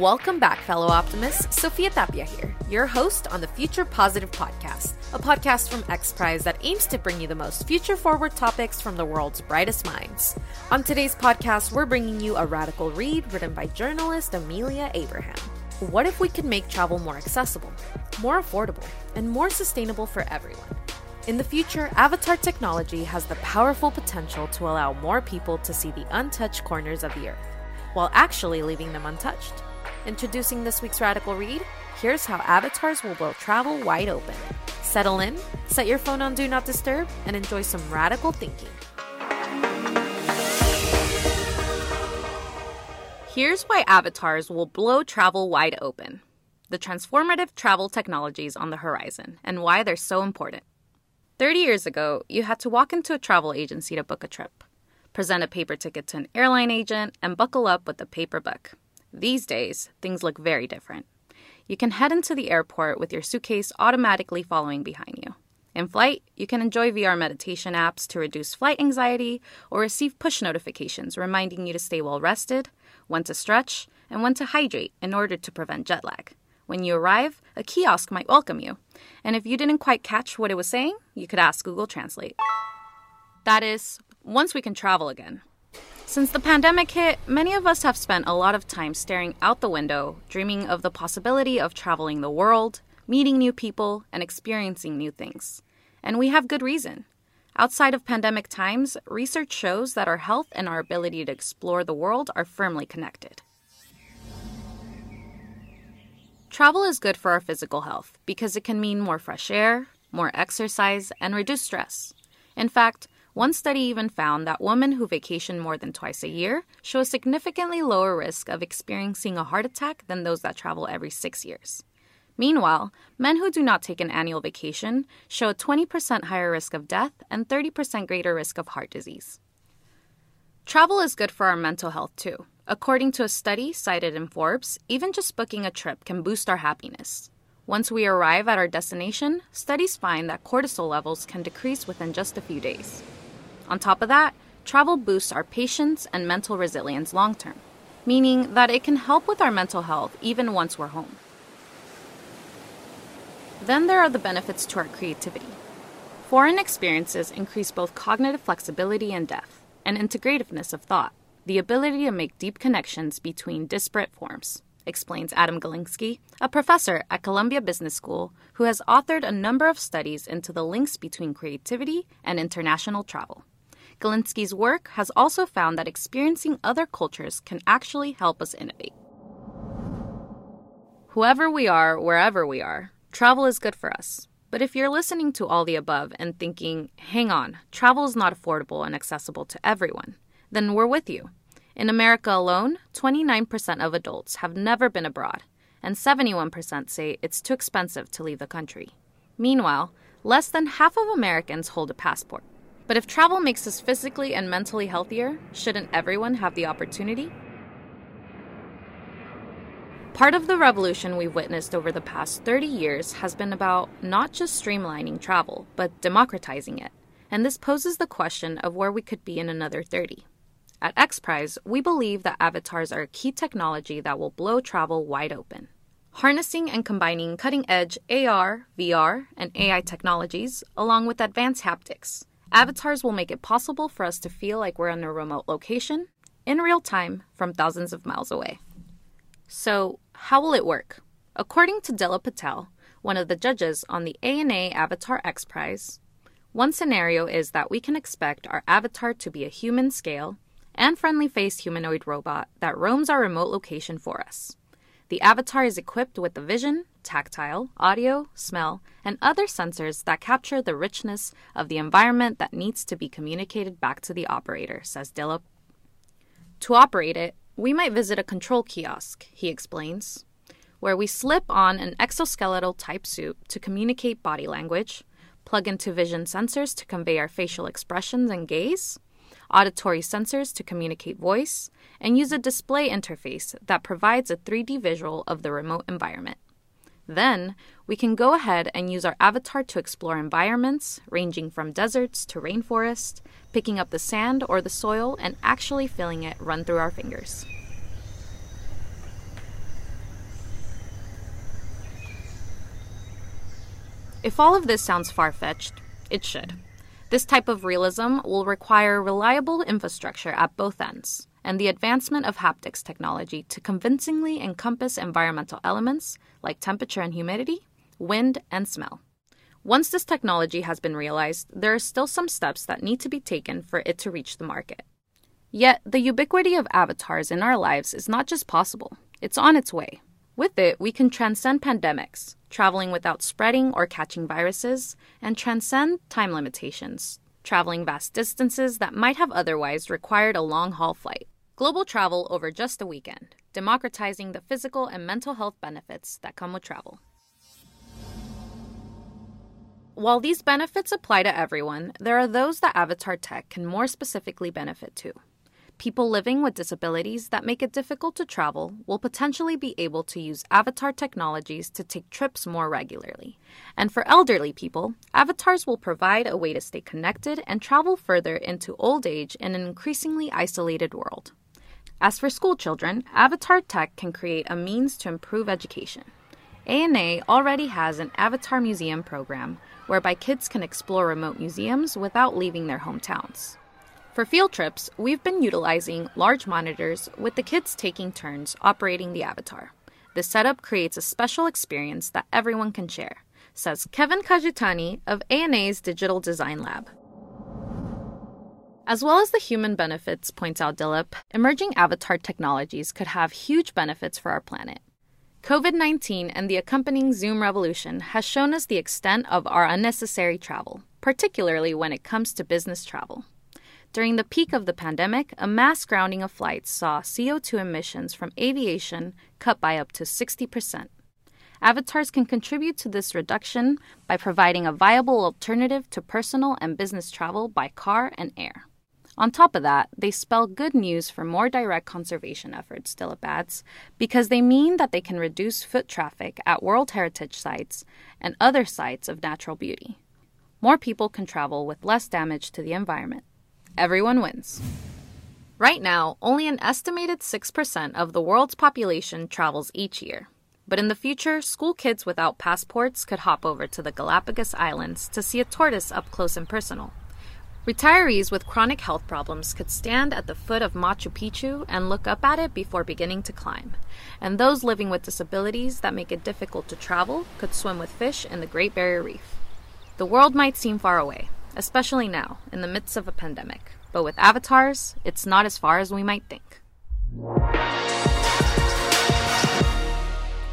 Welcome back, fellow optimists. Sophia Tapia here, your host on the Future Positive Podcast, a podcast from X Prize that aims to bring you the most future forward topics from the world's brightest minds. On today's podcast, we're bringing you a radical read written by journalist Amelia Abraham. What if we could make travel more accessible, more affordable, and more sustainable for everyone? In the future, avatar technology has the powerful potential to allow more people to see the untouched corners of the earth, while actually leaving them untouched. Introducing this week's Radical Read, here's how avatars will blow travel wide open. Settle in, set your phone on Do Not Disturb, and enjoy some radical thinking. Here's why avatars will blow travel wide open the transformative travel technologies on the horizon, and why they're so important. 30 years ago, you had to walk into a travel agency to book a trip, present a paper ticket to an airline agent, and buckle up with a paper book. These days, things look very different. You can head into the airport with your suitcase automatically following behind you. In flight, you can enjoy VR meditation apps to reduce flight anxiety or receive push notifications reminding you to stay well rested, when to stretch, and when to hydrate in order to prevent jet lag. When you arrive, a kiosk might welcome you. And if you didn't quite catch what it was saying, you could ask Google Translate. That is, once we can travel again. Since the pandemic hit, many of us have spent a lot of time staring out the window, dreaming of the possibility of traveling the world, meeting new people, and experiencing new things. And we have good reason. Outside of pandemic times, research shows that our health and our ability to explore the world are firmly connected. Travel is good for our physical health because it can mean more fresh air, more exercise, and reduced stress. In fact, one study even found that women who vacation more than twice a year show a significantly lower risk of experiencing a heart attack than those that travel every six years. Meanwhile, men who do not take an annual vacation show a 20% higher risk of death and 30% greater risk of heart disease. Travel is good for our mental health too. According to a study cited in Forbes, even just booking a trip can boost our happiness. Once we arrive at our destination, studies find that cortisol levels can decrease within just a few days. On top of that, travel boosts our patience and mental resilience long term, meaning that it can help with our mental health even once we're home. Then there are the benefits to our creativity. Foreign experiences increase both cognitive flexibility and depth, and integrativeness of thought, the ability to make deep connections between disparate forms, explains Adam Galinsky, a professor at Columbia Business School who has authored a number of studies into the links between creativity and international travel. Galinsky's work has also found that experiencing other cultures can actually help us innovate. Whoever we are, wherever we are, travel is good for us. But if you're listening to all the above and thinking, hang on, travel is not affordable and accessible to everyone, then we're with you. In America alone, 29% of adults have never been abroad, and 71% say it's too expensive to leave the country. Meanwhile, less than half of Americans hold a passport. But if travel makes us physically and mentally healthier, shouldn't everyone have the opportunity? Part of the revolution we've witnessed over the past 30 years has been about not just streamlining travel, but democratizing it. And this poses the question of where we could be in another 30. At X Prize, we believe that avatars are a key technology that will blow travel wide open. Harnessing and combining cutting edge AR, VR, and AI technologies, along with advanced haptics, avatars will make it possible for us to feel like we're in a remote location, in real time, from thousands of miles away. So, how will it work? According to Dilip Patel, one of the judges on the ANA Avatar X Prize, one scenario is that we can expect our avatar to be a human scale and friendly faced humanoid robot that roams our remote location for us. The avatar is equipped with the vision, tactile, audio, smell, and other sensors that capture the richness of the environment that needs to be communicated back to the operator, says Dilip. To operate it, we might visit a control kiosk, he explains, where we slip on an exoskeletal type suit to communicate body language, plug into vision sensors to convey our facial expressions and gaze, auditory sensors to communicate voice, and use a display interface that provides a 3D visual of the remote environment. Then, we can go ahead and use our avatar to explore environments ranging from deserts to rainforest, picking up the sand or the soil and actually feeling it run through our fingers. If all of this sounds far fetched, it should. This type of realism will require reliable infrastructure at both ends and the advancement of haptics technology to convincingly encompass environmental elements like temperature and humidity, wind, and smell. Once this technology has been realized, there are still some steps that need to be taken for it to reach the market. Yet, the ubiquity of avatars in our lives is not just possible, it's on its way. With it, we can transcend pandemics, traveling without spreading or catching viruses, and transcend time limitations, traveling vast distances that might have otherwise required a long haul flight. Global travel over just a weekend, democratizing the physical and mental health benefits that come with travel. While these benefits apply to everyone, there are those that Avatar Tech can more specifically benefit too. People living with disabilities that make it difficult to travel will potentially be able to use avatar technologies to take trips more regularly. And for elderly people, avatars will provide a way to stay connected and travel further into old age in an increasingly isolated world. As for school children, Avatar Tech can create a means to improve education. ANA already has an Avatar Museum program whereby kids can explore remote museums without leaving their hometowns. For field trips, we've been utilizing large monitors with the kids taking turns operating the avatar. This setup creates a special experience that everyone can share, says Kevin Kajitani of ANA's Digital Design Lab. As well as the human benefits, points out Dilip, emerging avatar technologies could have huge benefits for our planet. COVID 19 and the accompanying Zoom revolution has shown us the extent of our unnecessary travel, particularly when it comes to business travel. During the peak of the pandemic, a mass grounding of flights saw CO2 emissions from aviation cut by up to 60%. Avatars can contribute to this reduction by providing a viable alternative to personal and business travel by car and air. On top of that, they spell good news for more direct conservation efforts, Dilip adds, because they mean that they can reduce foot traffic at World Heritage sites and other sites of natural beauty. More people can travel with less damage to the environment everyone wins. Right now, only an estimated 6% of the world's population travels each year. But in the future, school kids without passports could hop over to the Galapagos Islands to see a tortoise up close and personal. Retirees with chronic health problems could stand at the foot of Machu Picchu and look up at it before beginning to climb. And those living with disabilities that make it difficult to travel could swim with fish in the Great Barrier Reef. The world might seem far away, especially now, in the midst of a pandemic. But with avatars, it's not as far as we might think.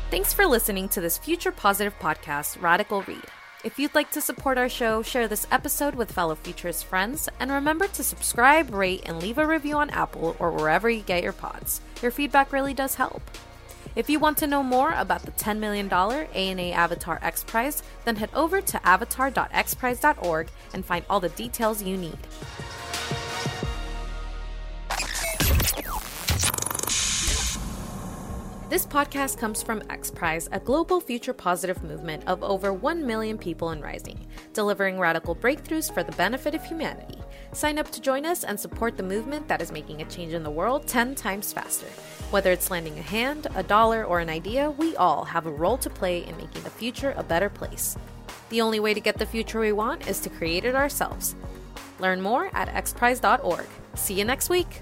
Thanks for listening to this future positive podcast, Radical Read. If you'd like to support our show, share this episode with fellow futurist friends, and remember to subscribe, rate, and leave a review on Apple or wherever you get your pods. Your feedback really does help. If you want to know more about the $10 million ANA Avatar X Prize, then head over to avatar.xprize.org and find all the details you need. This podcast comes from XPRIZE, a global future positive movement of over 1 million people and rising, delivering radical breakthroughs for the benefit of humanity. Sign up to join us and support the movement that is making a change in the world 10 times faster. Whether it's lending a hand, a dollar, or an idea, we all have a role to play in making the future a better place. The only way to get the future we want is to create it ourselves. Learn more at xprize.org. See you next week.